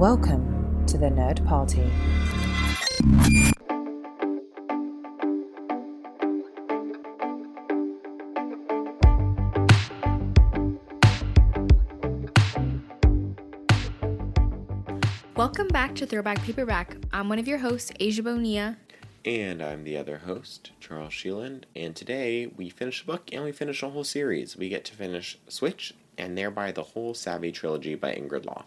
Welcome to the Nerd Party. Welcome back to Throwback Paperback. I'm one of your hosts, Asia Bonilla. And I'm the other host, Charles Sheeland. And today we finish a book and we finish a whole series. We get to finish Switch and thereby the whole Savvy trilogy by Ingrid Law.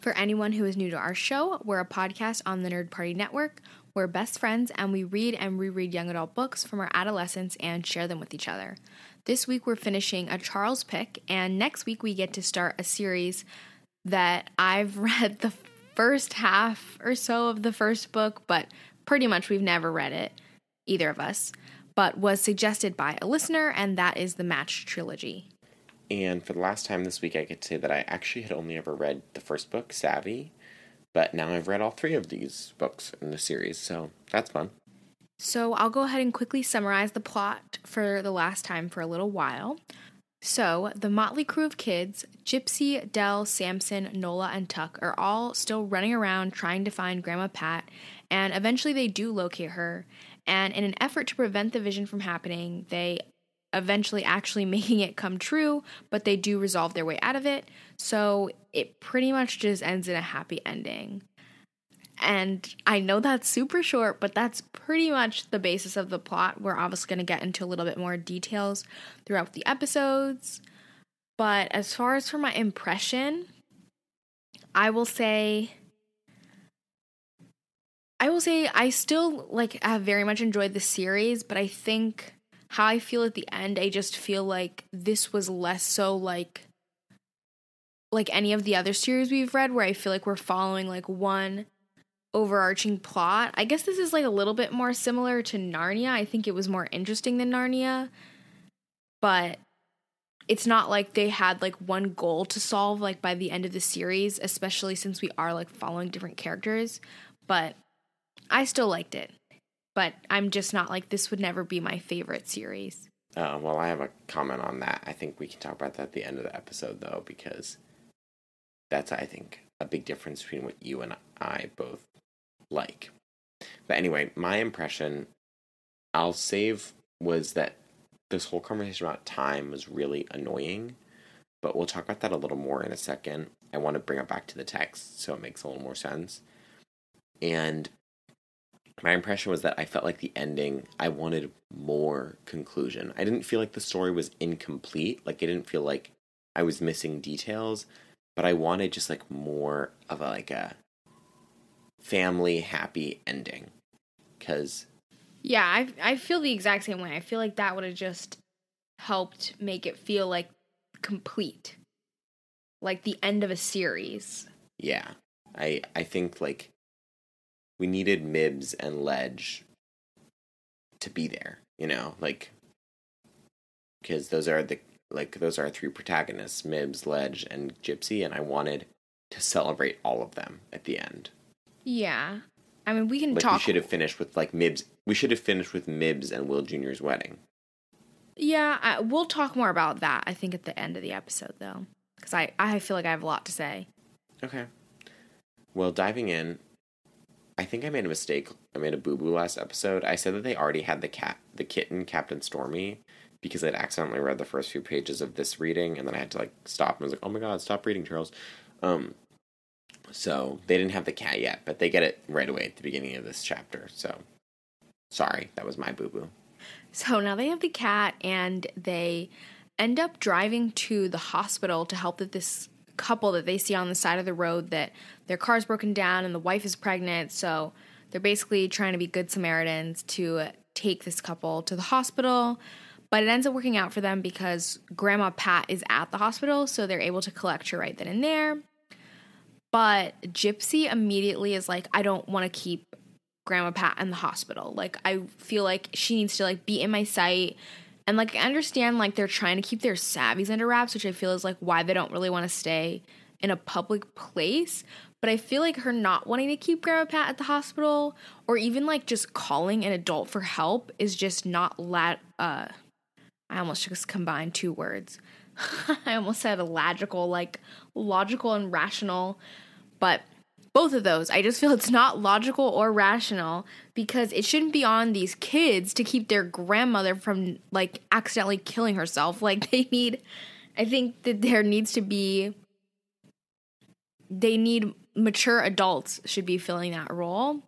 For anyone who is new to our show, we're a podcast on the Nerd Party Network. We're best friends and we read and reread young adult books from our adolescence and share them with each other. This week we're finishing a Charles pick, and next week we get to start a series that I've read the first half or so of the first book, but pretty much we've never read it, either of us, but was suggested by a listener, and that is the Match Trilogy. And for the last time this week, I could say that I actually had only ever read the first book, Savvy, but now I've read all three of these books in the series, so that's fun. So I'll go ahead and quickly summarize the plot for the last time for a little while. So, the motley crew of kids, Gypsy, Dell, Samson, Nola, and Tuck, are all still running around trying to find Grandma Pat, and eventually they do locate her. And in an effort to prevent the vision from happening, they eventually actually making it come true, but they do resolve their way out of it. So, it pretty much just ends in a happy ending. And I know that's super short, but that's pretty much the basis of the plot. We're obviously going to get into a little bit more details throughout the episodes. But as far as for my impression, I will say I will say I still like have very much enjoyed the series, but I think how I feel at the end, I just feel like this was less so like like any of the other series we've read where I feel like we're following like one overarching plot. I guess this is like a little bit more similar to Narnia. I think it was more interesting than Narnia. But it's not like they had like one goal to solve like by the end of the series, especially since we are like following different characters. But I still liked it. But I'm just not like this would never be my favorite series. Uh, well, I have a comment on that. I think we can talk about that at the end of the episode, though, because that's, I think, a big difference between what you and I both like. But anyway, my impression, I'll save, was that this whole conversation about time was really annoying. But we'll talk about that a little more in a second. I want to bring it back to the text so it makes a little more sense. And my impression was that I felt like the ending, I wanted more conclusion. I didn't feel like the story was incomplete. Like, I didn't feel like I was missing details, but I wanted just like more of a, like a family happy ending. Because. Yeah, I, I feel the exact same way. I feel like that would have just helped make it feel like complete. Like the end of a series. Yeah. I I think like we needed Mibs and Ledge to be there, you know, like because those are the like those are three protagonists, Mibs, Ledge, and Gypsy, and I wanted to celebrate all of them at the end. Yeah. I mean, we can like talk. we should have finished with like Mibs. We should have finished with Mibs and Will Junior's wedding. Yeah, I, we'll talk more about that. I think at the end of the episode, though, because I I feel like I have a lot to say. Okay. Well, diving in, I think I made a mistake. I made a boo boo last episode. I said that they already had the cat, the kitten, Captain Stormy, because I'd accidentally read the first few pages of this reading, and then I had to like stop and was like, "Oh my god, stop reading, Charles." Um, so they didn't have the cat yet, but they get it right away at the beginning of this chapter. So sorry, that was my boo boo. So now they have the cat, and they end up driving to the hospital to help that this couple that they see on the side of the road that their car's broken down and the wife is pregnant. So they're basically trying to be good Samaritans to take this couple to the hospital. But it ends up working out for them because Grandma Pat is at the hospital, so they're able to collect her right then and there. But Gypsy immediately is like, I don't want to keep Grandma Pat in the hospital. Like, I feel like she needs to like be in my sight. And like, I understand like they're trying to keep their savvies under wraps, which I feel is like why they don't really want to stay in a public place. But I feel like her not wanting to keep Grandma Pat at the hospital, or even like just calling an adult for help, is just not lat. Uh, I almost just combined two words. I almost said a logical, like logical and rational, but both of those. I just feel it's not logical or rational because it shouldn't be on these kids to keep their grandmother from like accidentally killing herself. Like they need I think that there needs to be they need mature adults should be filling that role.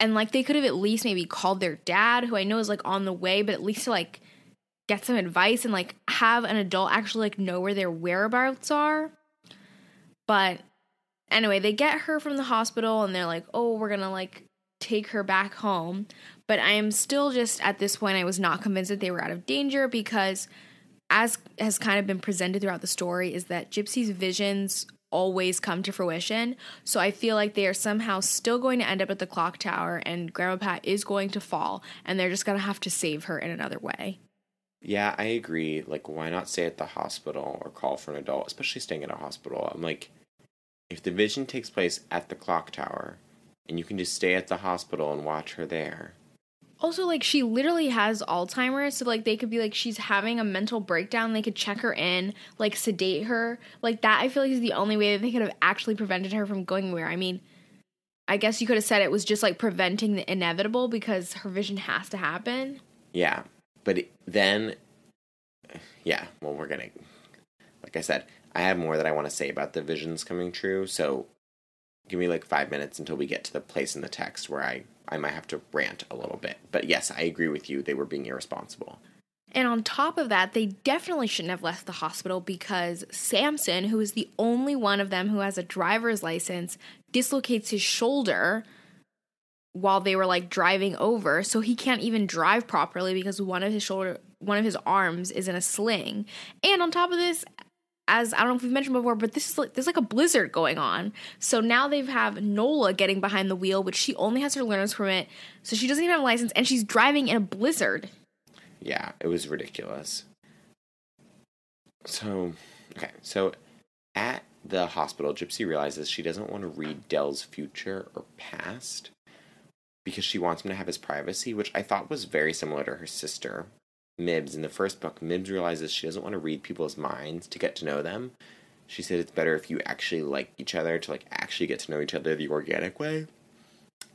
And like they could have at least maybe called their dad, who I know is like on the way, but at least to like get some advice and like have an adult actually like know where their whereabouts are. But anyway, they get her from the hospital and they're like, "Oh, we're to like take her back home." But I am still just at this point I was not convinced that they were out of danger because as has kind of been presented throughout the story is that Gypsy's visions always come to fruition. So I feel like they are somehow still going to end up at the clock tower and Grandma Pat is going to fall and they're just going to have to save her in another way. Yeah, I agree. Like, why not stay at the hospital or call for an adult, especially staying at a hospital? I'm like, if the vision takes place at the clock tower and you can just stay at the hospital and watch her there. Also, like, she literally has Alzheimer's, so, like, they could be like, she's having a mental breakdown. They could check her in, like, sedate her. Like, that I feel like is the only way that they could have actually prevented her from going where. I mean, I guess you could have said it was just like preventing the inevitable because her vision has to happen. Yeah, but then, yeah, well, we're gonna, like I said, I have more that I want to say about the visions coming true. So, give me like five minutes until we get to the place in the text where I I might have to rant a little bit. But yes, I agree with you. They were being irresponsible. And on top of that, they definitely shouldn't have left the hospital because Samson, who is the only one of them who has a driver's license, dislocates his shoulder while they were like driving over so he can't even drive properly because one of his shoulder one of his arms is in a sling and on top of this as I don't know if we've mentioned before, but this is like there's like a blizzard going on. So now they have have Nola getting behind the wheel, which she only has her learner's permit, so she doesn't even have a license, and she's driving in a blizzard. Yeah, it was ridiculous. So, okay, so at the hospital, Gypsy realizes she doesn't want to read Dell's future or past because she wants him to have his privacy, which I thought was very similar to her sister, Mibs. In the first book, Mibs realizes she doesn't want to read people's minds to get to know them. She said it's better if you actually like each other to like actually get to know each other the organic way.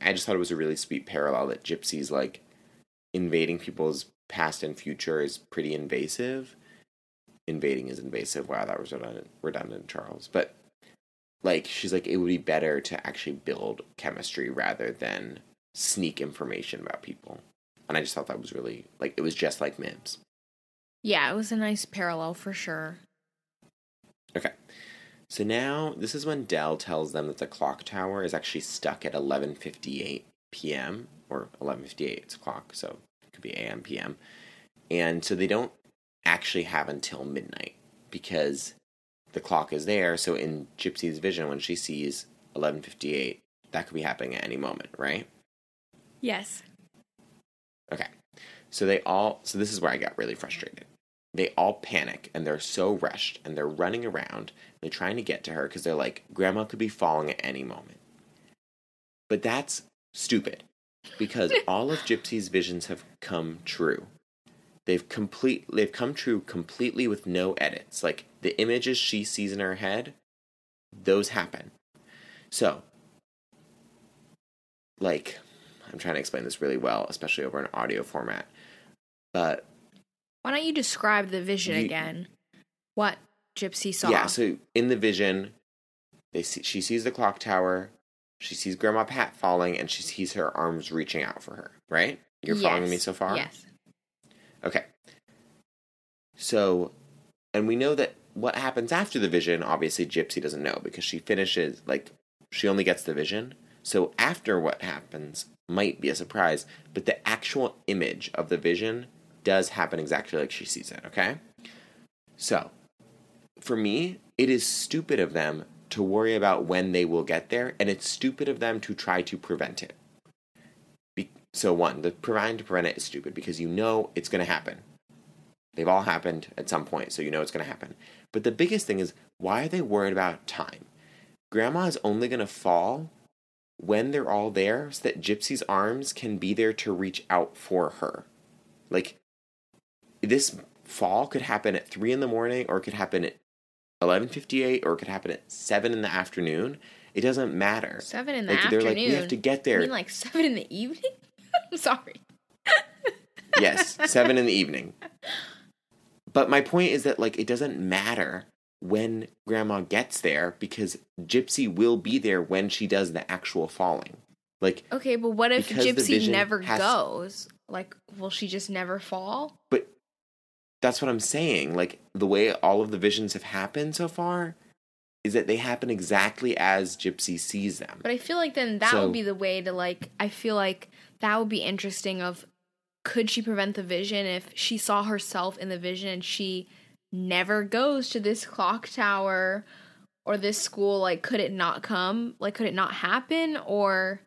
I just thought it was a really sweet parallel that Gypsy's like invading people's past and future is pretty invasive. Invading is invasive. Wow, that was redundant, redundant, Charles. But like, she's like, it would be better to actually build chemistry rather than sneak information about people. And I just thought that was really like it was just like Mibs. Yeah, it was a nice parallel for sure. Okay. So now this is when Dell tells them that the clock tower is actually stuck at 11:58 p.m. or 11:58 it's o'clock, so it could be a.m. p.m. And so they don't actually have until midnight because the clock is there. So in Gypsy's vision, when she sees 11:58, that could be happening at any moment, right? Yes. Okay. So they all so this is where I got really frustrated. They all panic and they're so rushed and they're running around. And they're trying to get to her because they're like, Grandma could be falling at any moment. But that's stupid because all of Gypsy's visions have come true. They've complete they've come true completely with no edits. Like the images she sees in her head, those happen. So, like I'm trying to explain this really well, especially over an audio format. But why don't you describe the vision you, again? What Gypsy saw? Yeah, so in the vision, they see, she sees the clock tower, she sees Grandma Pat falling, and she sees her arms reaching out for her. Right? You're yes. following me so far? Yes. Okay. So, and we know that what happens after the vision, obviously Gypsy doesn't know because she finishes, like, she only gets the vision. So after what happens might be a surprise, but the actual image of the vision does happen exactly like she sees it, okay? So, for me, it is stupid of them to worry about when they will get there, and it's stupid of them to try to prevent it. Be- so, one, the trying to prevent it is stupid because you know it's going to happen. They've all happened at some point, so you know it's going to happen. But the biggest thing is, why are they worried about time? Grandma is only going to fall when they're all there so that Gypsy's arms can be there to reach out for her. Like, this fall could happen at 3 in the morning or it could happen at 11.58 or it could happen at 7 in the afternoon It doesn't matter. Seven in the Like, afternoon. they're like, we have to get You there. mean like seven in the evening? I'm sorry. yes, seven in the evening. But my point is that like it doesn't matter when grandma gets there because Gypsy will be there when she does the actual falling. Like, Okay, but what if Gypsy never goes? Like, will she just never fall? but that's what I'm saying. Like the way all of the visions have happened so far is that they happen exactly as Gypsy sees them. But I feel like then that So- would be the way to like. I feel like that would be interesting. Of could she prevent the vision if she saw herself in the vision and she never goes to this clock tower or this school? Like, could it not come? Like, could it not happen? Or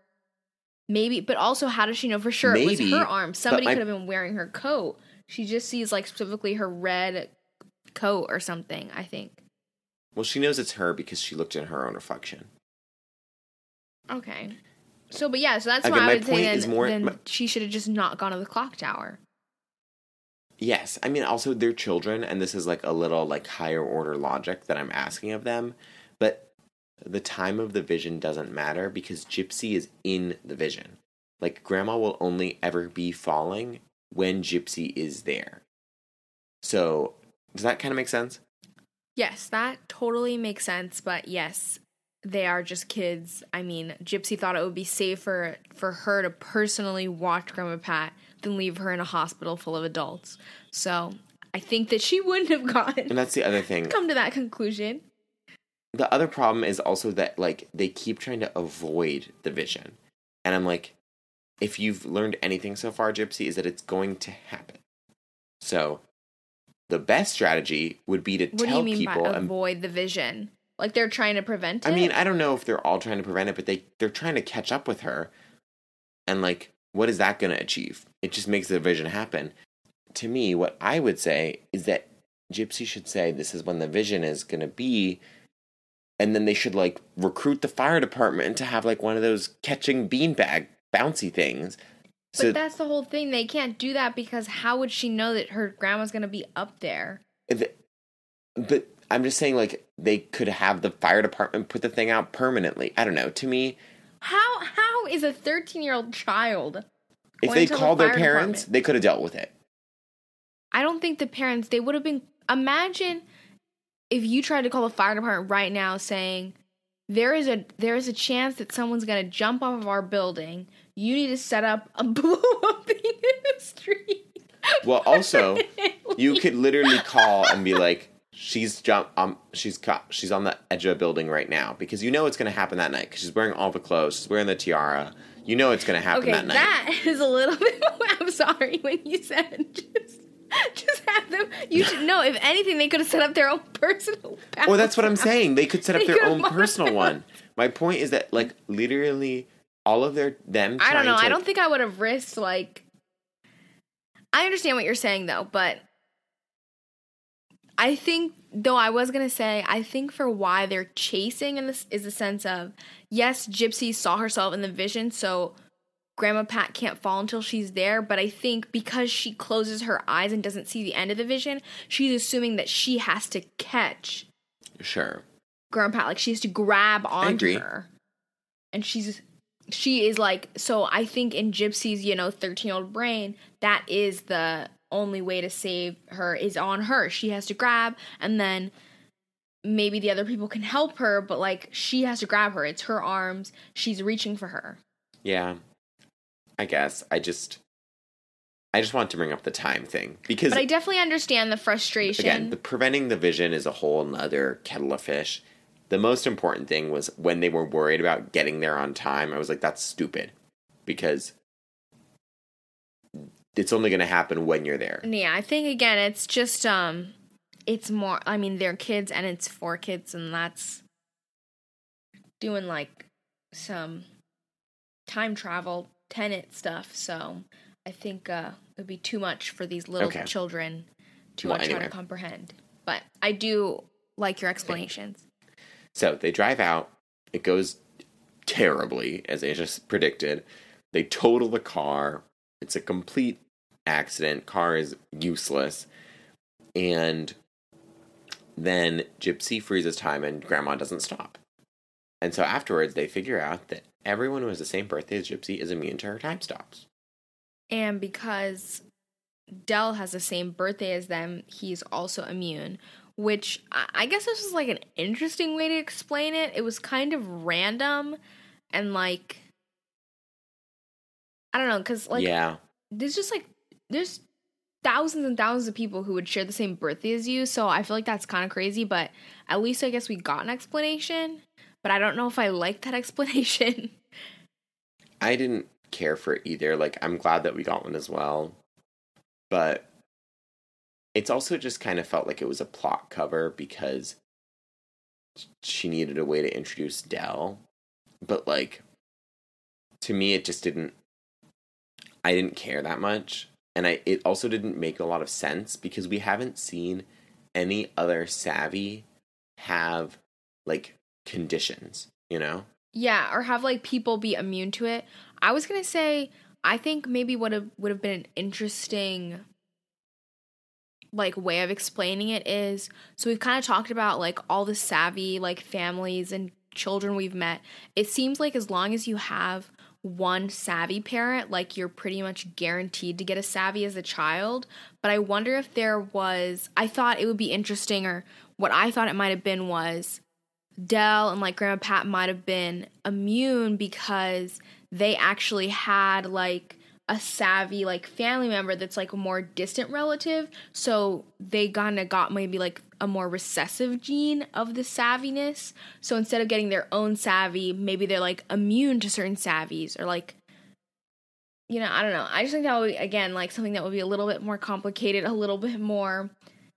maybe, but also, how does she know for sure it was her arm? Somebody my- could have been wearing her coat. She just sees like specifically her red coat or something. I think. Well, she knows it's her because she looked in her own reflection. Okay. So, but yeah, so that's Again, why I would say then, more- then my- she should have just not gone to the clock tower. Yes, I mean also they're children and this is like a little like higher order logic that I'm asking of them, but the time of the vision doesn't matter because Gypsy is in the vision. Like grandma will only ever be falling when Gypsy is there. So, does that kind of make sense? Yes, that totally makes sense. But yes, they are just kids. I mean, Gypsy thought it would be safer for her to personally watch Grandma Pat than leave her in a hospital full of adults. So I think that she wouldn't have gone. And that's the other thing. come to that conclusion. the other problem is also that like they keep trying to avoid the vision and i'm like if you've learned anything so far gypsy is that it's going to happen so the best strategy would be to What do tell you mean people and avoid the vision? Like they're trying to prevent it? i mean i don't know if they're all trying to prevent it but they they're trying to catch up with her and like what is that going to achieve? It just makes the vision happen. To me what i would say is that gypsy should say this is when the vision is going to be and then they should like recruit the fire department to have like one of those catching beanbag bouncy things. But so that's the whole thing. They can't do that because how would she know that her grandma's going to be up there? th- but i'm just saying like they could have the fire department put the thing out permanently. I don't know. To me How how is a 13-year-old child if they to the called their parents department. they could have dealt with it I don't think the parents they would have been imagine if you tried to call the fire department right now saying there is a there is a chance that someone's going to jump off of our building. You need to set up a blow up in the street. well also you could literally call and be like she's jump um she's co- she's on the edge of a building right now because you know it's going to happen that night because she's wearing all the clothes she's wearing the tiara you know it's going to happen Okay, that night that is a little bit. I'm sorry when you said just just have them. You should know. If anything, they could have set up their own personal. Well, that's what I'm saying. They could set up They their own personal one. My point is that, like, literally, all of their them. I don't know. To, I don't think I would have risked like. I understand what you're saying though, but I think though I was gonna say I think for why they're chasing in this is the sense of yes, Gypsy saw herself in the vision, so Grandma Pat can't fall until she's there. But I think because she closes her eyes and doesn't see the end of the vision, she's assuming that she has to catch Sure. Grandma Pat. Like she has to grab onto her. And she's she is like so I think in Gypsy's, you know, 13 year old brain, that is the only way to save her is on her. She has to grab and then maybe the other people can help her, but like she has to grab her. It's her arms. She's reaching for her. Yeah. I guess I just, I just want to bring up the time thing because But I definitely understand the frustration. again, the preventing the vision is a whole nother kettle of fish. The most important thing was when they were worried about getting there on time. I was like, that's stupid because it's only going to happen when you're there. Yeah, I think again it's just um it's more I mean they're kids and it's for kids and that's doing like some time travel Tenet stuff. So I think uh it would be too much for these little Okay. children to Well, uh, try to comprehend. But I do like your explanations. So they drive out. It goes terribly, as I just predicted. They total the car. It's a complete accident. Car is useless. And then Gypsy freezes time and Grandma doesn't stop. And so afterwards, they figure out that everyone who has the same birthday as Gypsy is immune to her time stops. And because Dell has the same birthday as them, he's also immune. Which I guess this was like an interesting way to explain it. It was kind of random and like I don't know, because like yeah. there's just like there's thousands and thousands of people who would share the same birthday as you, so I feel like that's kind of crazy. But at least I guess we got an explanation. But I don't know if I like that explanation. I didn't care for it either. Like, I'm glad that we got one as well. But it's also just kind of felt like it was a plot cover because she needed a way to introduce Dell. But, like, to me, it just didn't. I didn't care that much. And I it also didn't make a lot of sense because we haven't seen any other savvy have like conditions, you know? Yeah, or have like people be immune to it. I was gonna say I think maybe what would have been an interesting like way of explaining it is so we've kind of talked about like all the savvy like families and children we've met. It seems like as long as you have one savvy parent, like you're pretty much guaranteed to get a savvy as a child. But I wonder if there was I thought it would be interesting or what I thought it might have been was Dell and like Grandma Pat might have been immune because they actually had like a savvy like family member that's like a more distant relative. So they kind of got maybe like a more recessive gene of the savviness. So instead of getting their own savvy, maybe they're like immune to certain savvies or like you know, I don't know. I just think that would again like something that would be a little bit more complicated, a little bit more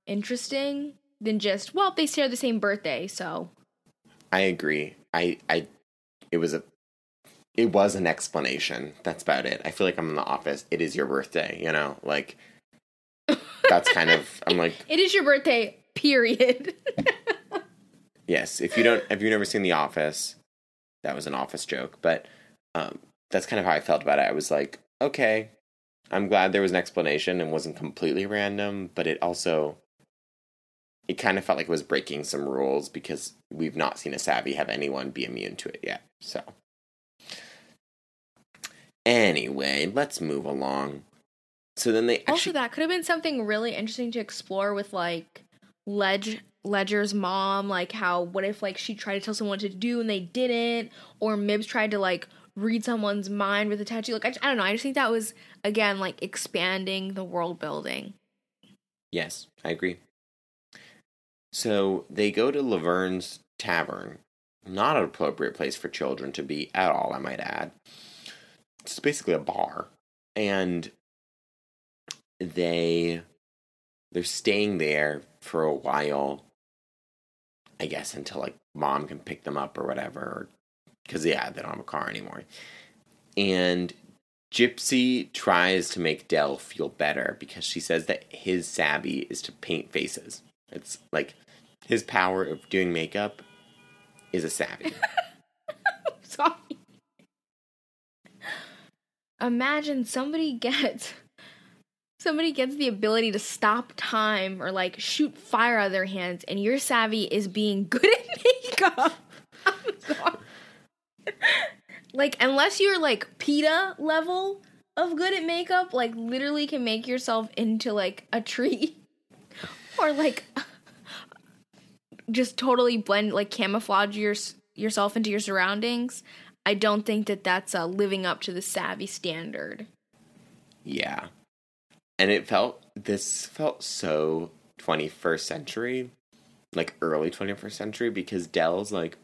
interesting than just well, they share the same birthday, so I agree. I I it was a it was an explanation. That's about it. I feel like I'm in the office. It is your birthday, you know? Like that's kind of I'm like it is your birthday, period. Yes, if you don't if you've never seen The Office, that was an office joke, but um that's kind of how I felt about it. I was like, okay, I'm glad there was an explanation and wasn't completely random, but it also it kind of felt like it was breaking some rules because we've not seen a savvy have anyone be immune to it yet. So, anyway, let's move along. So then they also, actually, that could have been something really interesting to explore with like Ledge Ledger's mom, like how what if like she tried to tell someone what to do and they didn't, or Mibs tried to like read someone's mind with a tattoo. Like I, I don't know. I just think that was again like expanding the world building. yes, I agree. So they go to Laverne's tavern. Not an appropriate place for children to be at all, I might add. It's basically a bar. And they they're staying there for a while. I guess until like mom can pick them up or whatever. Because yeah, they don't have a car anymore. And Gypsy tries to make Dell feel better because she says that his savvy is to paint faces. It's like his power of doing makeup is a savvy. Sorry. Imagine somebody gets somebody gets the ability to stop time or like shoot fire out of their hands and your savvy is being good at makeup. Like unless you're like PETA level of good at makeup, like literally can make yourself into like a tree or like just totally blend like camouflage your yourself into your surroundings. I don't think that that's uh, living up to the savvy standard. yeah. And it felt, this felt so 21st century, like early 21st century, because Dell's like,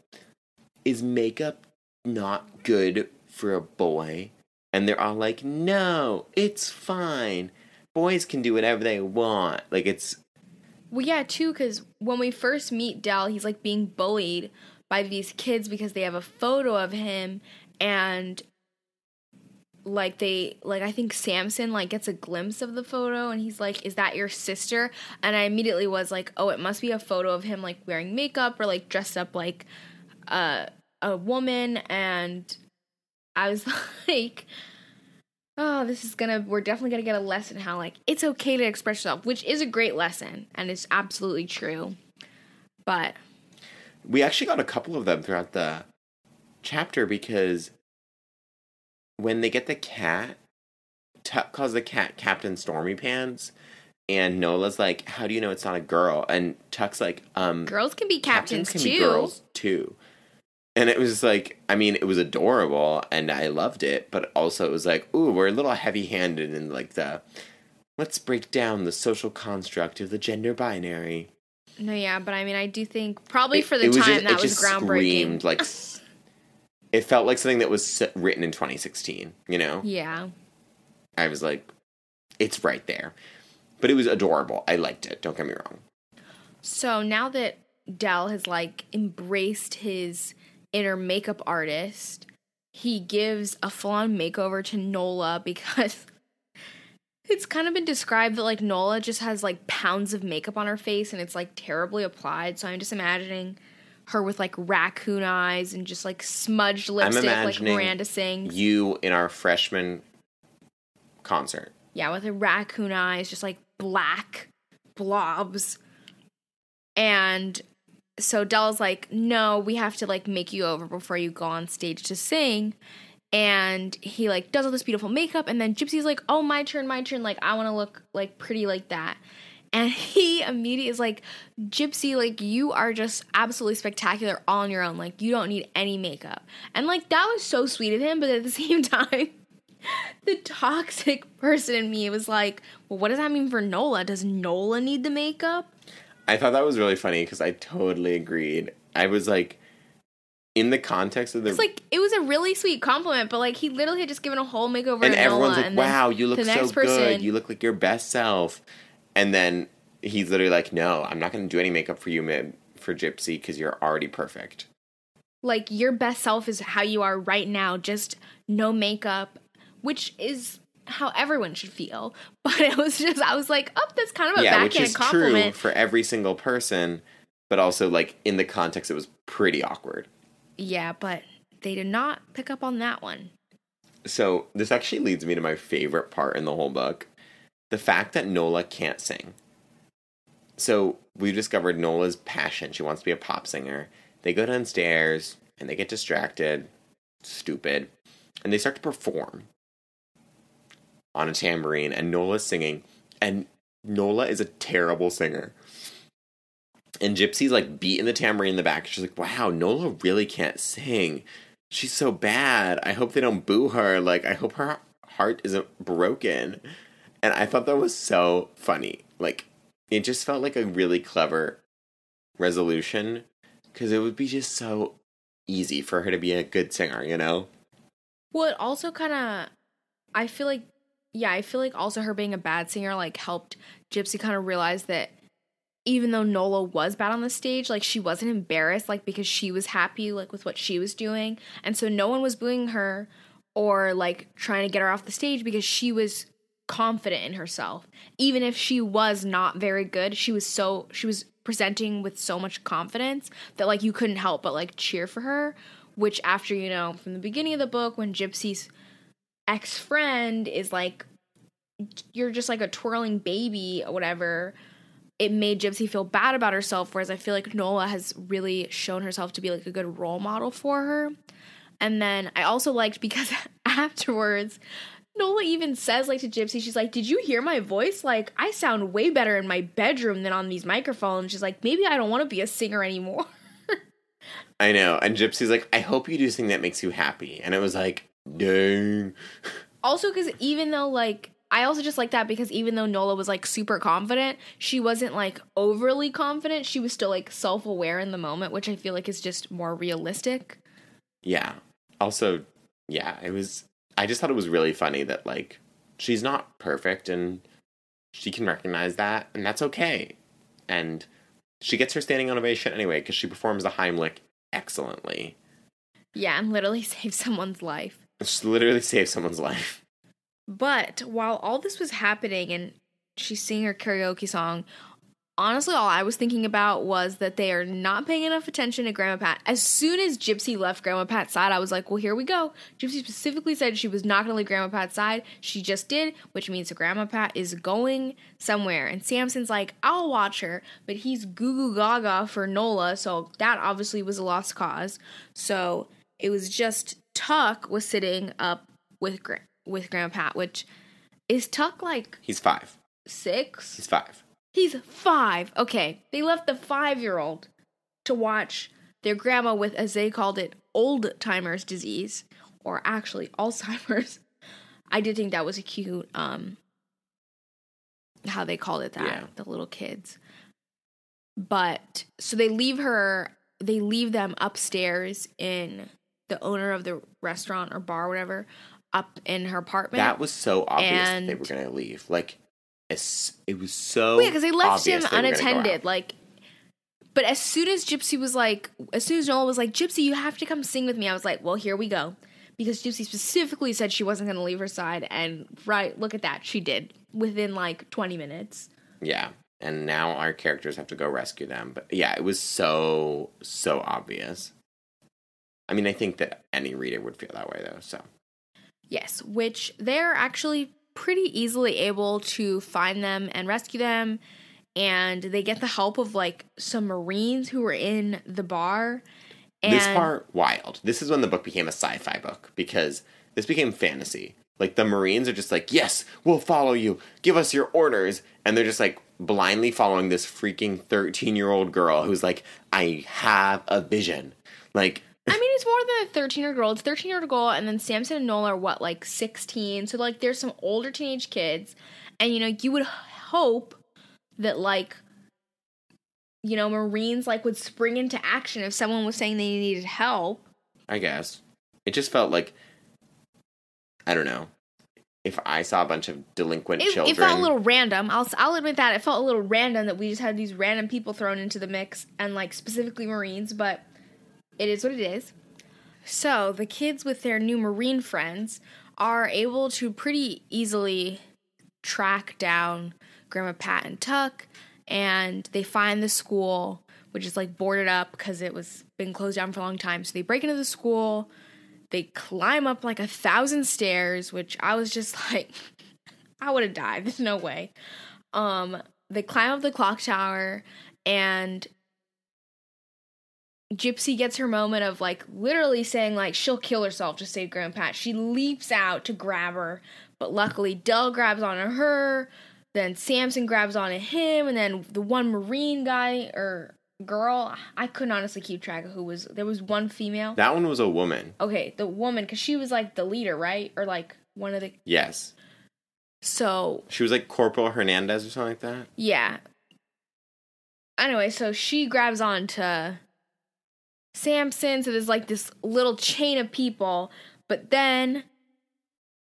is makeup not good for a boy? And they're all like, no, it's fine. Boys can do whatever they want. Like, it's, Well, yeah, too, because when we first meet Dell, he's like being bullied by these kids because they have a photo of him and like they like I think Samson like gets a glimpse of the photo and he's like, "Is that your sister?" And I immediately was like, "Oh, it must be a photo of him like wearing makeup or like dressed up like a a woman." And I was like, "Oh, this is gonna we're definitely gonna get a lesson how like it's okay to express yourself," which is a great lesson and it's absolutely true. But we actually got a couple of them throughout the chapter because when they get the cat, Tuck calls the cat Captain Stormy Pants, and Nola's like, "How do you know it's not a girl?" And Tuck's like, "Um, Girls can be captains, can too. be girls too." And it was like, I mean, it was adorable, and I loved it, but also it was like, ooh, we're a little heavy-handed in like the, let's break down the social construct of the gender binary. No, yeah, but I mean, I do think probably It- for the time just- that it was just groundbreaking. screamed like it felt like something that was written in 2016 you know? Yeah. i was like it's right there. But it was adorable. I liked it. Don't get me wrong. So now that Dell has like embraced his inner makeup artist, he gives a full on makeover to Nola because it's kind of been described that like Nola just has like pounds of makeup on her face and it's like terribly applied. So I'm just imagining her with like raccoon eyes and just like smudged lipstick like Miranda sings. you in our freshman concert Yeah, with her raccoon eyes, just like black blobs. And so Della's like, no, we have to like make you over before you go on stage to sing. And he like does all this beautiful makeup, and then Gypsy's like, oh, my turn, my turn. Like, I want to look like pretty like that. And he immediately is like, Gypsy, like, you are just absolutely spectacular all on your own. Like, you don't need any makeup. And like, that was so sweet of him, but at the same time, the toxic person in me was like, well, what does that mean for Nola? Does Nola need the makeup? i thought that was really funny because i totally agreed i was like in the context of the It's like it was a really sweet compliment, but like he literally had just given a whole makeover and to everyone's Nola, like wow you look so good you look like your best self and then he's literally like no i'm not going to do any makeup for you mib for gypsy because you're already perfect like your best self is how you are right now, just no makeup, which is how everyone should feel. But it was just I was like, oh, that's kind of a yeah, which backhanded is true compliment. for every single person, but also like in the context, it was pretty awkward. Yeah, but they did not pick up on that one. So this actually leads me to my favorite part in the whole book: the fact that Nola can't sing. So we discovered Nola's passion; she wants to be a pop singer. They go downstairs and they get distracted, stupid, and they start to perform on a tambourine, and Nola's singing, and Nola is a terrible singer. And Gypsy's like beating the tambourine in the back. She's like, wow, Nola really can't sing. She's so bad. I hope they don't boo her. Like, I hope her heart isn't broken. And I thought that was so funny. Like, it just felt like a really clever resolution because it would be just so easy for her to be a good singer, you know? Well, it also kind of, I feel like, yeah, I feel like also her being a bad singer like helped Gypsy kind of realize that even though Nola was bad on the stage, like she wasn't embarrassed, like because she was happy like with what she was doing, and so no one was booing her or like trying to get her off the stage because she was confident in herself. Even if she was not very good, she was so she was presenting with so much confidence that like you couldn't help but like cheer for her. Which after you know from the beginning of the book when Gypsy's ex friend is like you're just like a twirling baby or whatever it made gypsy feel bad about herself whereas i feel like nola has really shown herself to be like a good role model for her and then i also liked because afterwards nola even says like to gypsy she's like did you hear my voice like i sound way better in my bedroom than on these microphones she's like maybe i don't want to be a singer anymore I know. And Gypsy's like, I hope you do something that makes you happy. And it was like, dang. Also, because even though like I also just like that because even though Nola was like super confident, she wasn't like overly confident. She was still like self aware in the moment, which I feel like is just more realistic. Yeah. Also, yeah, it was. I just thought it was really funny that, like, she's not perfect and she can recognize that, and that's okay. And she gets her standing ovation anyway because she performs the Heimlich excellently. Yeah, and literally save someone's life. She literally saves someone's life. But while all this was happening and she's singing her karaoke song, honestly, all I was thinking about was that they are not paying enough attention to Grandma Pat. As soon as Gypsy left Grandma Pat's side, I was like, well, here we go. Gypsy specifically said she was not going to leave Grandma Pat's side. She just did, which means Grandma Pat is going somewhere. And Samson's like, I'll watch her, but he's goo goo gaga for Nola, so that obviously was a lost cause. So it was just Tuck was sitting up with with Grandma Pat, which is Tuck like He's five. six? He's five. He's five. Okay. They left the five year old to watch their grandma with, as they called it, old timers disease, or actually Alzheimer's. I did think that was a cute, um, how they called it that, Yeah. the little kids. But so they leave her, they leave them upstairs in the owner of the restaurant or bar, or whatever, up in her apartment. That was so obvious that they were going to leave. Like, it was so. Well, yeah, because they left him they go unattended. Like, but as soon as Gypsy was like, as soon as Noel was like, Gypsy, you have to come sing with me. I was like, well, here we go, because Gypsy specifically said she wasn't going to leave her side, and right, look at that, she did within like twenty minutes. Yeah. And now our characters have to go rescue them. But yeah, it was so, so obvious. I mean, I think that any reader would feel that way, though. So, Yes, which they're actually pretty easily able to find them and rescue them. And they get the help of like some Marines who were in the bar. And this part, wild. This is when the book became a sci fi book because this became fantasy. Like, the Marines are just like, yes, we'll follow you. Give us your orders. And they're just like blindly following this freaking 13 year old girl who's like, I have a vision. Like, I mean, it's more than a 13 year old. It's 13 year old and then Samson and Nola are what, like 16? So, like, there's some older teenage kids, and you know, you would hope that, like, you know, Marines like would spring into action if someone was saying they needed help. I guess. It just felt like I don't know. If I saw a bunch of delinquent It, children, it felt a little random. I'll I'll admit that it felt a little random that we just had these random people thrown into the mix, and like specifically Marines, but it is what it is. So the kids with their new Marine friends are able to pretty easily track down Grandma Pat and Tuck, and they find the school, which is like boarded up because it was been closed down for a long time. So they break into the school. They climb up like a thousand stairs, which I was just like, I would have died. There's no way. Um, they climb up the clock tower, and Gypsy gets her moment of like literally saying like she'll kill herself to save Grandpa. She leaps out to grab her, but luckily Dell grabs onto her. Then Samson grabs onto him, and then the one Marine guy or girl, I couldn't honestly keep track of who was. There was one female. that one was a woman. Okay, the woman, because she was like the leader, right? Or like one of the. Yes, So she was like Corporal Hernandez or something like that. Yeah. Anyway, so she grabs on to Samson. So there's like this little chain of people. But then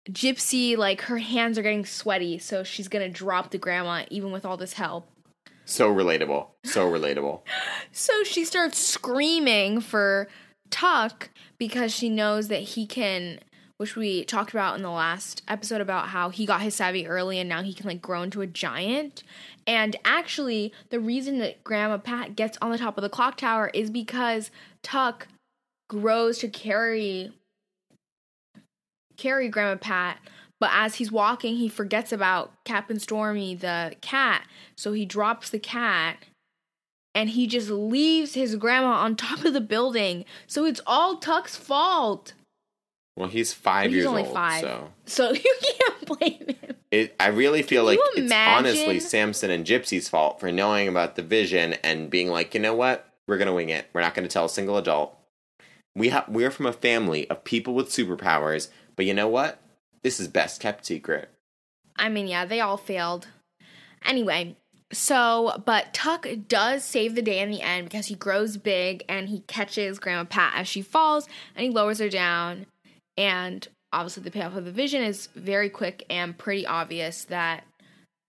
Gypsy, like, her hands are getting sweaty. So she's going to drop the grandma, even with all this help. So relatable. So relatable. So she starts screaming for Tuck because she knows that he can, which we talked about in the last episode about how he got his savvy early and now he can like grow into a giant. And actually, the reason that Grandma Pat gets on the top of the clock tower is because Tuck grows to carry carry Grandma Pat. But as he's walking, he forgets about Captain Stormy, the cat. So he drops the cat and he just leaves his grandma on top of the building. So it's all Tuck's fault. Well, he's five He's years only old, five. so So you can't blame him. it. I really feel like it's imagine? honestly Samson and Gypsy's fault for knowing about the vision and being like, you know what, we're gonna wing it. We're not gonna tell a single adult. We have we're from a family of people with superpowers, but you know what? This is best kept secret. I mean, yeah, they all failed. Anyway, so, but Tuck does save the day in the end because he grows big and he catches Grandma Pat as she falls and he lowers her down. And obviously, the payoff of the vision is very quick and pretty obvious that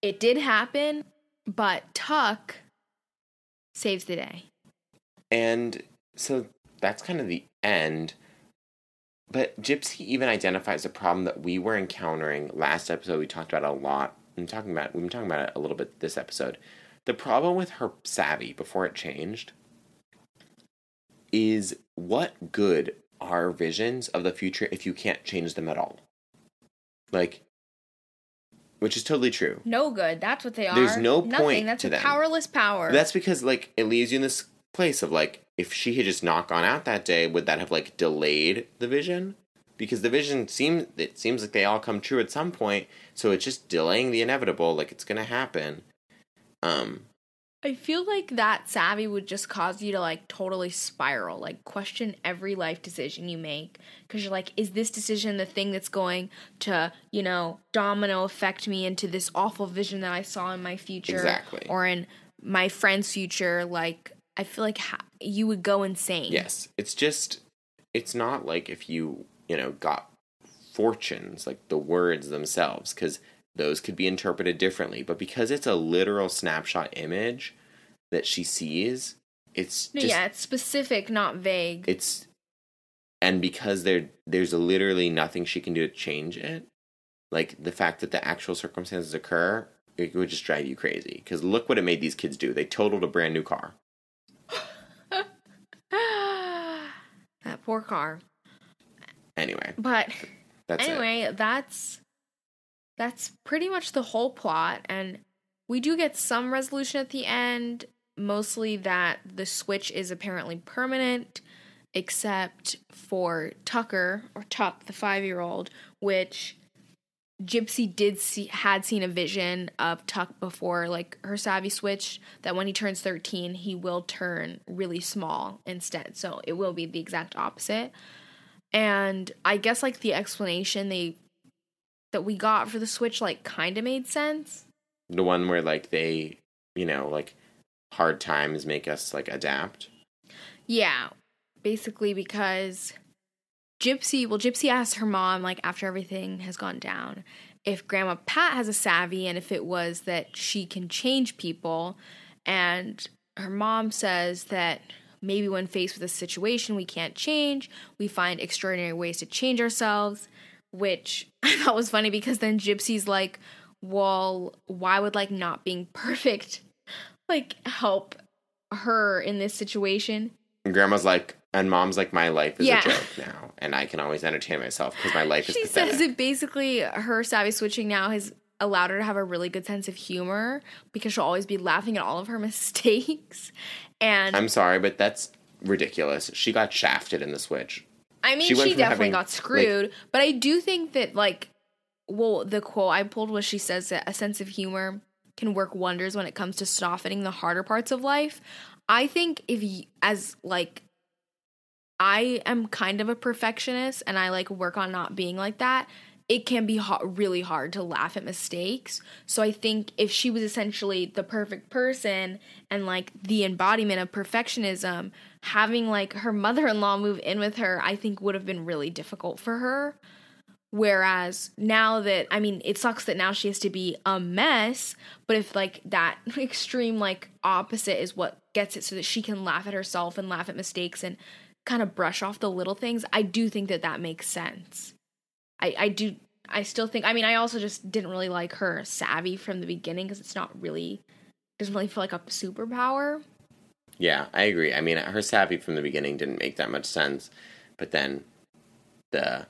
it did happen, but Tuck saves the day. And so that's kind of the end. But Gypsy even identifies a problem that we were encountering last episode. We talked about a lot. I'm talking about we've been talking about it a little bit this episode. The problem with her savvy before it changed is what good are visions of the future if you can't change them at all? Like which is totally true. No good. That's what they are. There's no Nothing. point That's to a them. powerless power. That's because like it leaves you in this place of like if she had just not gone out that day, would that have like delayed the vision? Because the vision seems it seems like they all come true at some point, so it's just delaying the inevitable, like it's gonna happen. Um, I feel like that savvy would just cause you to like totally spiral, like question every life decision you make because you're like, is this decision the thing that's going to, you know, domino affect me into this awful vision that I saw in my future Exactly. or in my friend's future? Like, I feel like ha- you would go insane. Yes, it's just it's not like if you you know got fortunes like the words themselves because those could be interpreted differently. But because it's a literal snapshot image that she sees, it's No, just yeah, it's specific, not vague. it's and because there there's literally nothing she can do to change it. Like the fact that the actual circumstances occur, it would just drive you crazy. Because look what it made these kids do. They totaled a brand new car. that poor car. Anyway, But that's it. anyway, that's that's pretty much the whole plot and we do get some resolution at the end, mostly that the switch is apparently permanent except for Tucker or Tuck the 5-year-old, which Gypsy did see had seen a vision of Tuck before like her savvy switch that when he turns 13 he will turn really small instead. So it will be the exact opposite. And I guess like the explanation they that we got for the switch like kind of made sense. the one where like they you know like hard times make us like adapt Yeah, basically because Gypsy, well, Gypsy asked her mom, like, after everything has gone down, if Grandma Pat has a savvy and if it was that she can change people. And her mom says that maybe when faced with a situation we can't change, we find extraordinary ways to change ourselves, which I thought was funny because then Gypsy's like, well, why would like not being perfect like help her in this situation? and grandma's like and mom's like my life is Yeah. a joke now and i can always entertain myself because my life is she pathetic. says it basically her savvy switching now has allowed her to have a really good sense of humor because she'll always be laughing at all of her mistakes. And i'm sorry but that's ridiculous she got shafted in the switch I mean, she she, definitely having, got screwed, but I do think that like, well, the quote I pulled was she says that a sense of humor can work wonders when it comes to softening the harder parts of life. I think if y- as like I am kind of a perfectionist and I like work on not being like that. It can be ha- really hard to laugh at mistakes. So I think if she was essentially the perfect person and like the embodiment of perfectionism, having like her mother-in-law move in with her, I think would have been really difficult for her. Whereas now that I mean, it sucks that now she has to be a mess, but if like that extreme like opposite is what gets it so that she can laugh at herself and laugh at mistakes and kind of brush off the little things, I do think that that makes sense. I I do I still think I mean, I also just didn't really like her savvy from the beginning because it's not really doesn't really feel like a superpower. Yeah i agree. I mean her savvy from the beginning didn't make that much sense but then the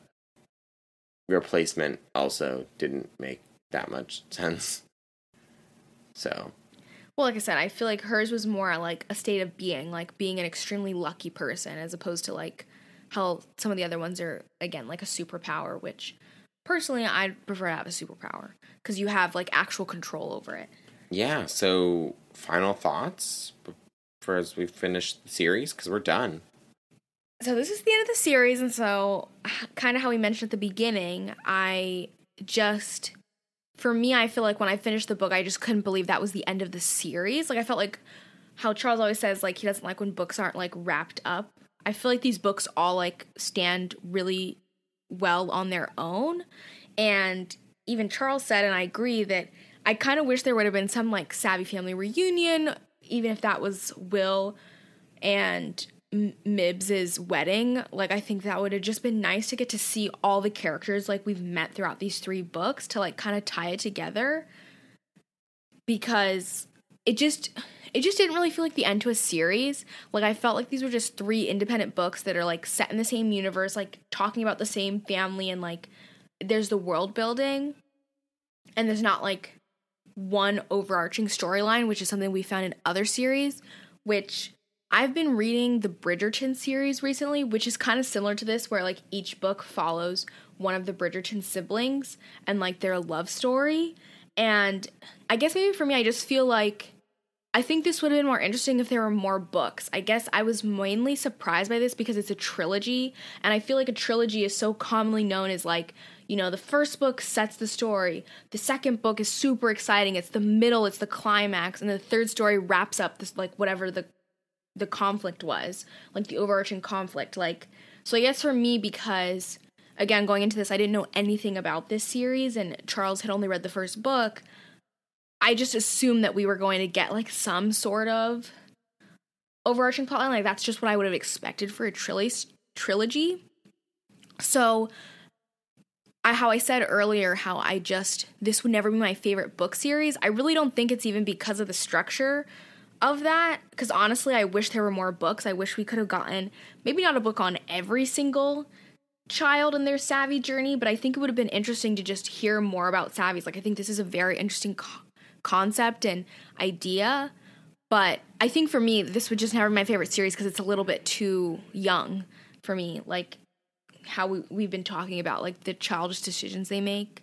replacement also didn't make that much sense. So Well, like I said, I feel like hers was more like a state of being, like being an extremely lucky person, as opposed to like how some of the other ones are, again, like a superpower, which personally I'd prefer to have a superpower because you have like actual control over it. yeah so final thoughts for as we finish the series because we're done So this is the end of the series, and so kind of how we mentioned at the beginning, I just for me, I feel like when I finished the book, I just couldn't believe that was the end of the series. Like I felt like how Charles always says, like he doesn't like when books aren't like wrapped up. I feel like these books all like stand really well on their own, and even Charles said, and I agree that I kind of wish there would have been some like Savvy family reunion, even if that was Will and M- Mibs's wedding. Like I think that would have just been nice to get to see all the characters like we've met throughout these three books to like kind of tie it together because it just it just didn't really feel like the end to a series. Like I felt like these were just three independent books that are like set in the same universe, like talking about the same family and like there's the world building and there's not like one overarching storyline, which is something we found in other series, which I've been reading the Bridgerton series recently, which is kind of similar to this, where like each book follows one of the Bridgerton siblings and like their love story. And I guess maybe for me, I just feel like I think this would have been more interesting if there were more books. I guess I was mainly surprised by this because it's a trilogy, and I feel like a trilogy is so commonly known as like, you know, the first book sets the story, the second book is super exciting, it's the middle, it's the climax, and the third story wraps up this like whatever the the conflict was, like the overarching conflict. Like, so I guess for me, because again, going into this, I didn't know anything about this series, and Charles had only read the first book. I just assumed that we were going to get like some sort of overarching plotline. Like that's just what I would have expected for a trilogy. Trilogy. So, I, how I said earlier, how I just this would never be my favorite book series. I really don't think it's even because of the structure of that because honestly i wish there were more books i wish we could have gotten maybe not a book on every single child and their savvy journey but i think it would have been interesting to just hear more about savvies like i think this is a very interesting co- concept and idea but i think for me this would just never be my favorite series because it's a little bit too young for me like how we, we've been talking about like the childish decisions they make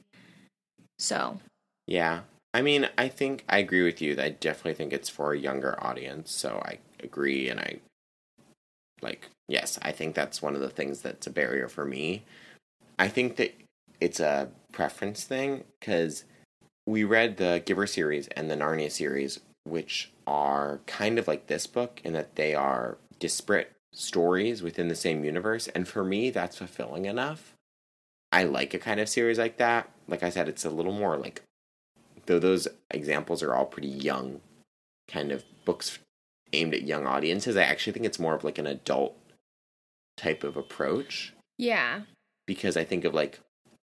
so Yeah. I mean, I think I agree with you. I definitely think it's for a younger audience. So I agree. And I, like, yes, I think that's one of the things that's a barrier for me. I think that it's a preference thing because we read the Giver series and the Narnia series, which are kind of like this book in that they are disparate stories within the same universe. And for me, that's fulfilling enough. I like a kind of series like that. Like I said, it's a little more like though those examples are all pretty young kind of books aimed at young audiences, I actually think it's more of like an adult type of approach yeah because I think of like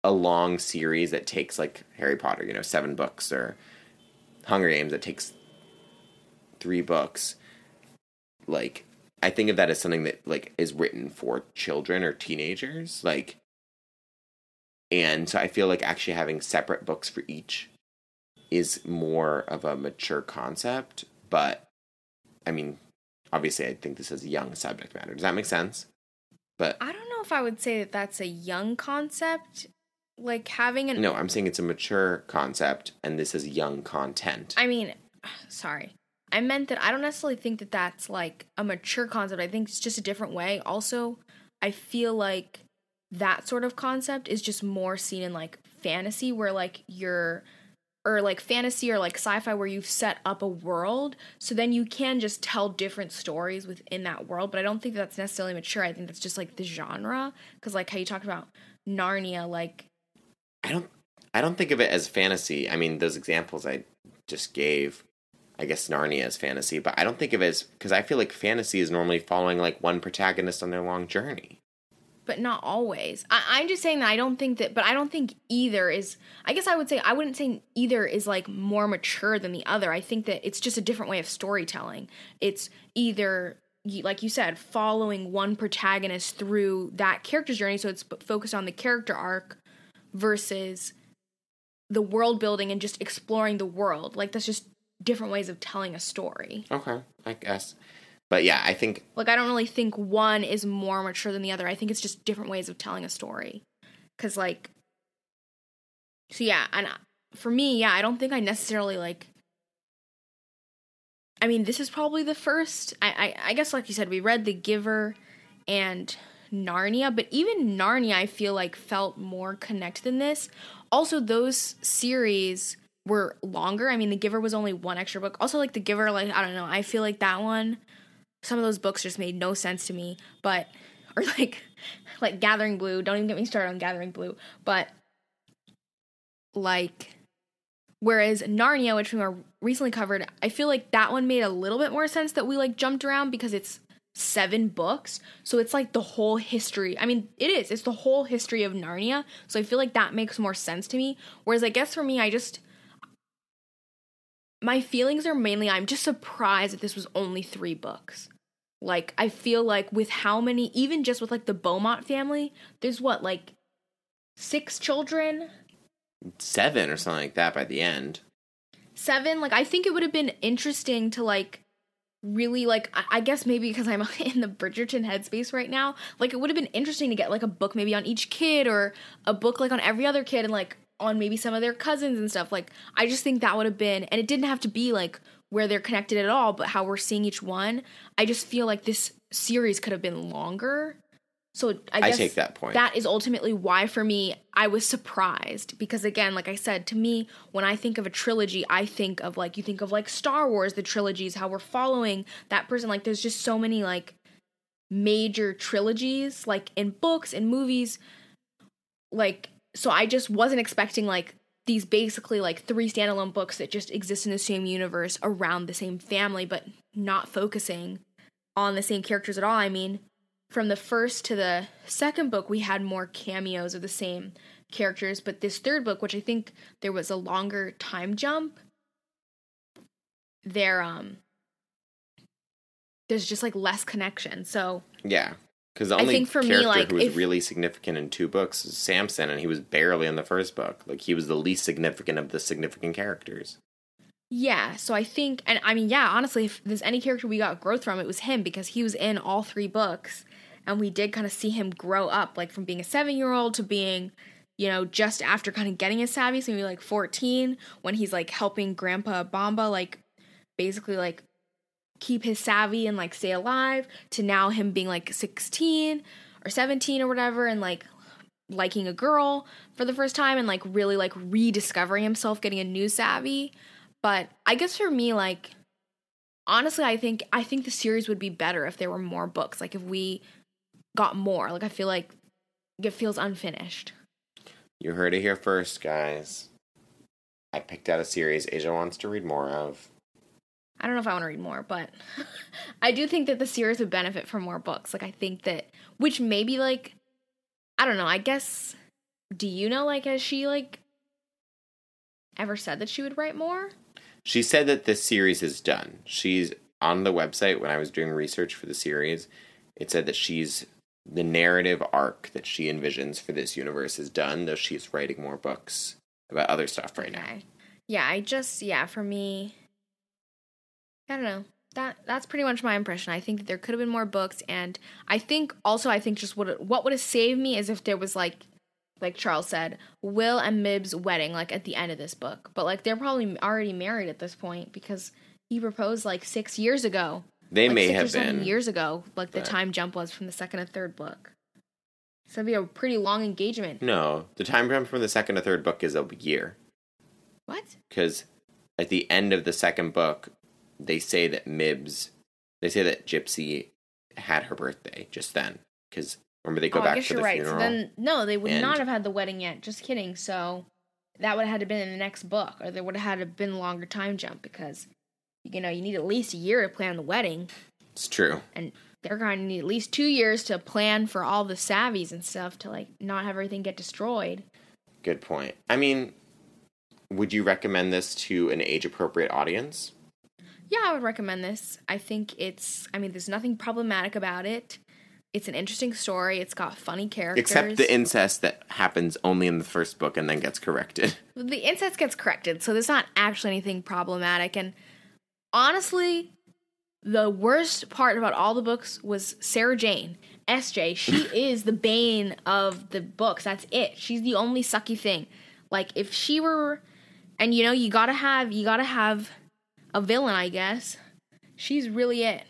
a long series that takes like Harry Potter, you know, seven books or Hunger Games that takes three books. Like I think of that as something that like is written for children or teenagers, like and so I feel like actually having separate books for each is more of a mature concept, but I mean, obviously I think this is a young subject matter. Does that make sense? But I don't know if I would say that that's a young concept. Like having an no, I'm saying it's a mature concept and this is young content. I mean, sorry. I meant that I don't necessarily think that that's like a mature concept. I think it's just a different way. Also, I feel like that sort of concept is just more seen in like fantasy where like you're or like fantasy or like sci-fi where you've set up a world so then you can just tell different stories within that world but i don't think that's necessarily mature i think that's just like the genre because like how you talked about narnia like I don't I don't think of it as fantasy. I mean, those examples I just gave, I guess Narnia is fantasy, but I don't think of it as because I feel like fantasy is normally following like one protagonist on their long journey. but not always I- i'm just saying that i don't think that but i don't think either is i guess i would say i wouldn't say either is like more mature than the other i think that it's just a different way of storytelling it's either like you said following one protagonist through that character's journey so it's focused on the character arc versus the world building and just exploring the world like that's just different ways of telling a story Okay, I guess. But yeah, I think like I don't really think one is more mature than the other. I think it's just different ways of telling a story. Cuz like so yeah, and for me, yeah, I don't think I necessarily like I mean, this is probably the first I I, I guess like you said we read The Giver and Narnia, but even Narnia I feel like felt more connected than this. Also those series were longer. I mean, The Giver was only one extra book. Also like The Giver like I don't know, I feel like that one some of those books just made no sense to me but or like like gathering blue don't even get me started on gathering blue but like whereas narnia which we more recently covered i feel like that one made a little bit more sense that we like jumped around because it's seven books so it's like the whole history i mean it is it's the whole history of narnia so i feel like that makes more sense to me whereas i guess for me i just my feelings are mainly I'm just surprised that this was only three books. Like I feel like with how many, even just with like the Beaumont family, there's what like six children, seven or something like that by the end. seven. Like I think it would have been interesting to like really like I, guess maybe because I'm in the Bridgerton headspace right now. Like it would have been interesting to get like a book maybe on each kid or a book like on every other kid and like on maybe some of their cousins and stuff. Like I just think that would have been and it didn't have to be like where they're connected at all, but how we're seeing each one. I just feel like this series could have been longer. So I, I guess take that point. That is ultimately why, for me, I was surprised because, again, like I said, to me, when I think of a trilogy, I think of like you think of like Star Wars, the trilogies, how we're following that person. Like, there's just so many like major trilogies, like in books and movies. Like, so I just wasn't expecting like these basically like three standalone books that just exist in the same universe around the same family, but not focusing on the same characters at all. I mean, from the first to the second book, we had more cameos of the same characters, but this third book, which I think there was a longer time jump, there um there's just like less connection. So yeah, because the only think for me, character like, who was if- really significant in two books is Samson, and he was barely in the first book. Like he was the least significant of the significant characters. yeah, so I think and I mean, yeah, honestly, if there's any character we got growth from, it was him because he was in all three books and we did kind of see him grow up, like from being a seven year old to being you know, just after kind of getting his savvy, so maybe like 14, when he's like helping Grandpa Bomba, like basically like keep his savvy and like stay alive, to now him being like 16 or 17 or whatever, and like liking a girl for the first time and like really like rediscovering himself, getting a new savvy. But I guess for me, like honestly, I think I think the series would be better if there were more books. Like if we got more. Like I feel like it feels unfinished. You heard it here first, guys. I picked out a series Asia wants to read more of. I don't know if I want to read more, but I do think that the series would benefit from more books. Like I think that which maybe like I don't know, I guess do you know like has she like ever said that she would write more? She said that this series is done. She's on the website when I was doing research for the series. It said that she's the narrative arc that she envisions for this universe is done, though she's writing more books about other stuff right now. Yeah, I just yeah, for me I don't know. That that's pretty much my impression. I think that there could have been more books and I think also I think just what what would have saved me is if there was like like Charles said, Will and Mibs' wedding like at the end of this book. But like they're probably already married at this point because he proposed like 6 years ago. They like may have been. years ago, like the time jump was from the second and third book. So it'd be a pretty long engagement. No, the time jump from the second to third book is a year. What? Because at the end of the second book, they say that Mibs, they say that Gypsy had her birthday just then. Because remember, they go oh, back I guess to you're the right. funeral. So then, no, they would and- not have had the wedding yet. Just kidding. So that would have had to been in the next book, or there would have had to been a longer time jump because you know you need at least a year to plan the wedding, it's true. and they're going to need at least two years to plan for all the savvies and stuff to like not have everything get destroyed. Good point. I mean, would you recommend this to an age appropriate audience? Yeah, I would recommend this. I think it's. I mean, there's nothing problematic about it. It's an interesting story. It's got funny characters. Except the incest that happens only in the first book and then gets corrected. the incest gets corrected, so there's not actually anything problematic. And honestly, the worst part about all the books was Sarah Jane. SJ, she is the bane of the books. That's it. She's the only sucky thing. Like if she were and you know, you gotta have you gotta have a villain, I guess. She's really it.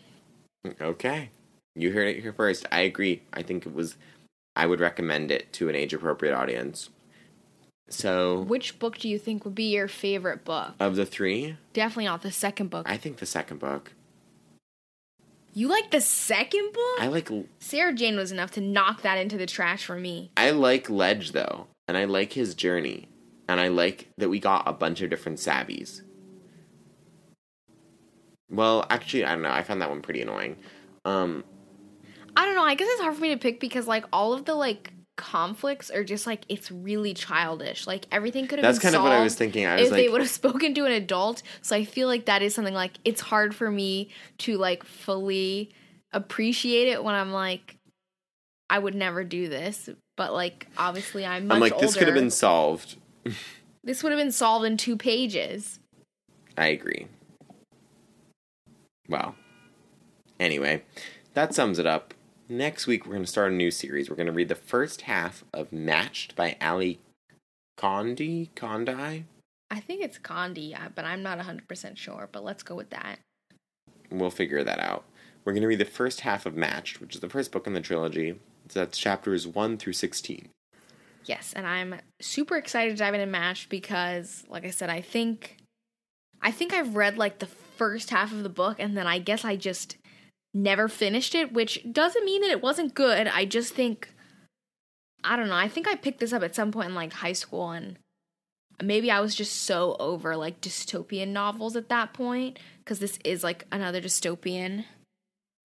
Okay. You heard it here first. I agree. I think it was I would recommend it to an age appropriate audience. So Which book do you think would be your favorite book? of the three, Definitely not the second book. I think the second book. you like the second book? I like Sarah Jane was enough to knock that into the trash for me. I like Ledge though, and I like his journey, and I like that we got a bunch of different savvies. Well, actually, I don't know. I found that one pretty annoying. Um, I don't know. I guess it's hard for me to pick because like all of the like conflicts are just like it's really childish. Like everything could have that's been kind of what I was thinking. I was if they would have spoken to an adult. So I feel like that is something like it's hard for me to like fully appreciate it when I'm like I would never do this. But like obviously I'm much I'm like, this could have been solved. this would have been solved in two pages. I agree. Well, Anyway, that sums it up. Next week, we're going to start a new series. We're going to read the first half of Matched by Ally Condie. Condie? I think it's Condie, but I'm not 100% sure. But let's go with that. We'll figure that out. We're going to read the first half of Matched, which is the first book in the trilogy. That's chapters 1 through 16. Yes, and I'm super excited to dive into Matched because, like I said, I think I think I've read like the first half of the book and then I guess I just never finished it, which doesn't mean that it wasn't good. I just think I don't know. I think I picked this up at some point in like high school and maybe I was just so over like dystopian novels at that point because this is like another dystopian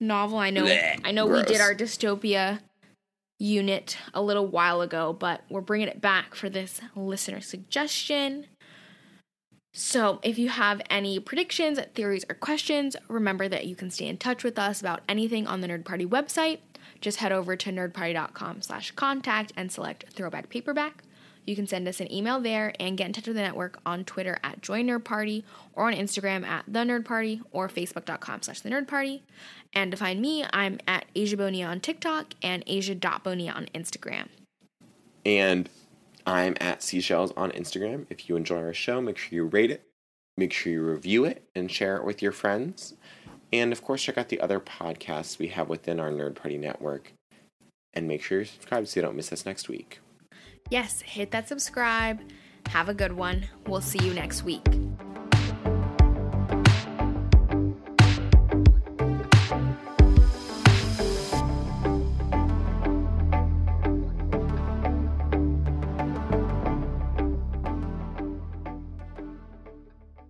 novel. I know Blech, I know we did our dystopia unit a little while ago, but we're bringing it back for this listener suggestion. So, if you have any predictions, theories, or questions, remember that you can stay in touch with us about anything on the Nerd Party website. Just head over to nerdparty.com slash contact and select throwback paperback. You can send us an email there and get in touch with the network on Twitter at Join Nerd Party or on Instagram at The Nerd Party or Facebook.com slash The Nerd Party. And to find me, I'm at Asia Bonia on TikTok and Asia.bonia on Instagram. And I'm at Seashells on Instagram. If you enjoy our show, make sure you rate it, make sure you review it, and share it with your friends. And of course, check out the other podcasts we have within our Nerd Party network. And make sure you subscribe so you don't miss us next week. Yes, hit that subscribe. Have a good one. We'll see you next week.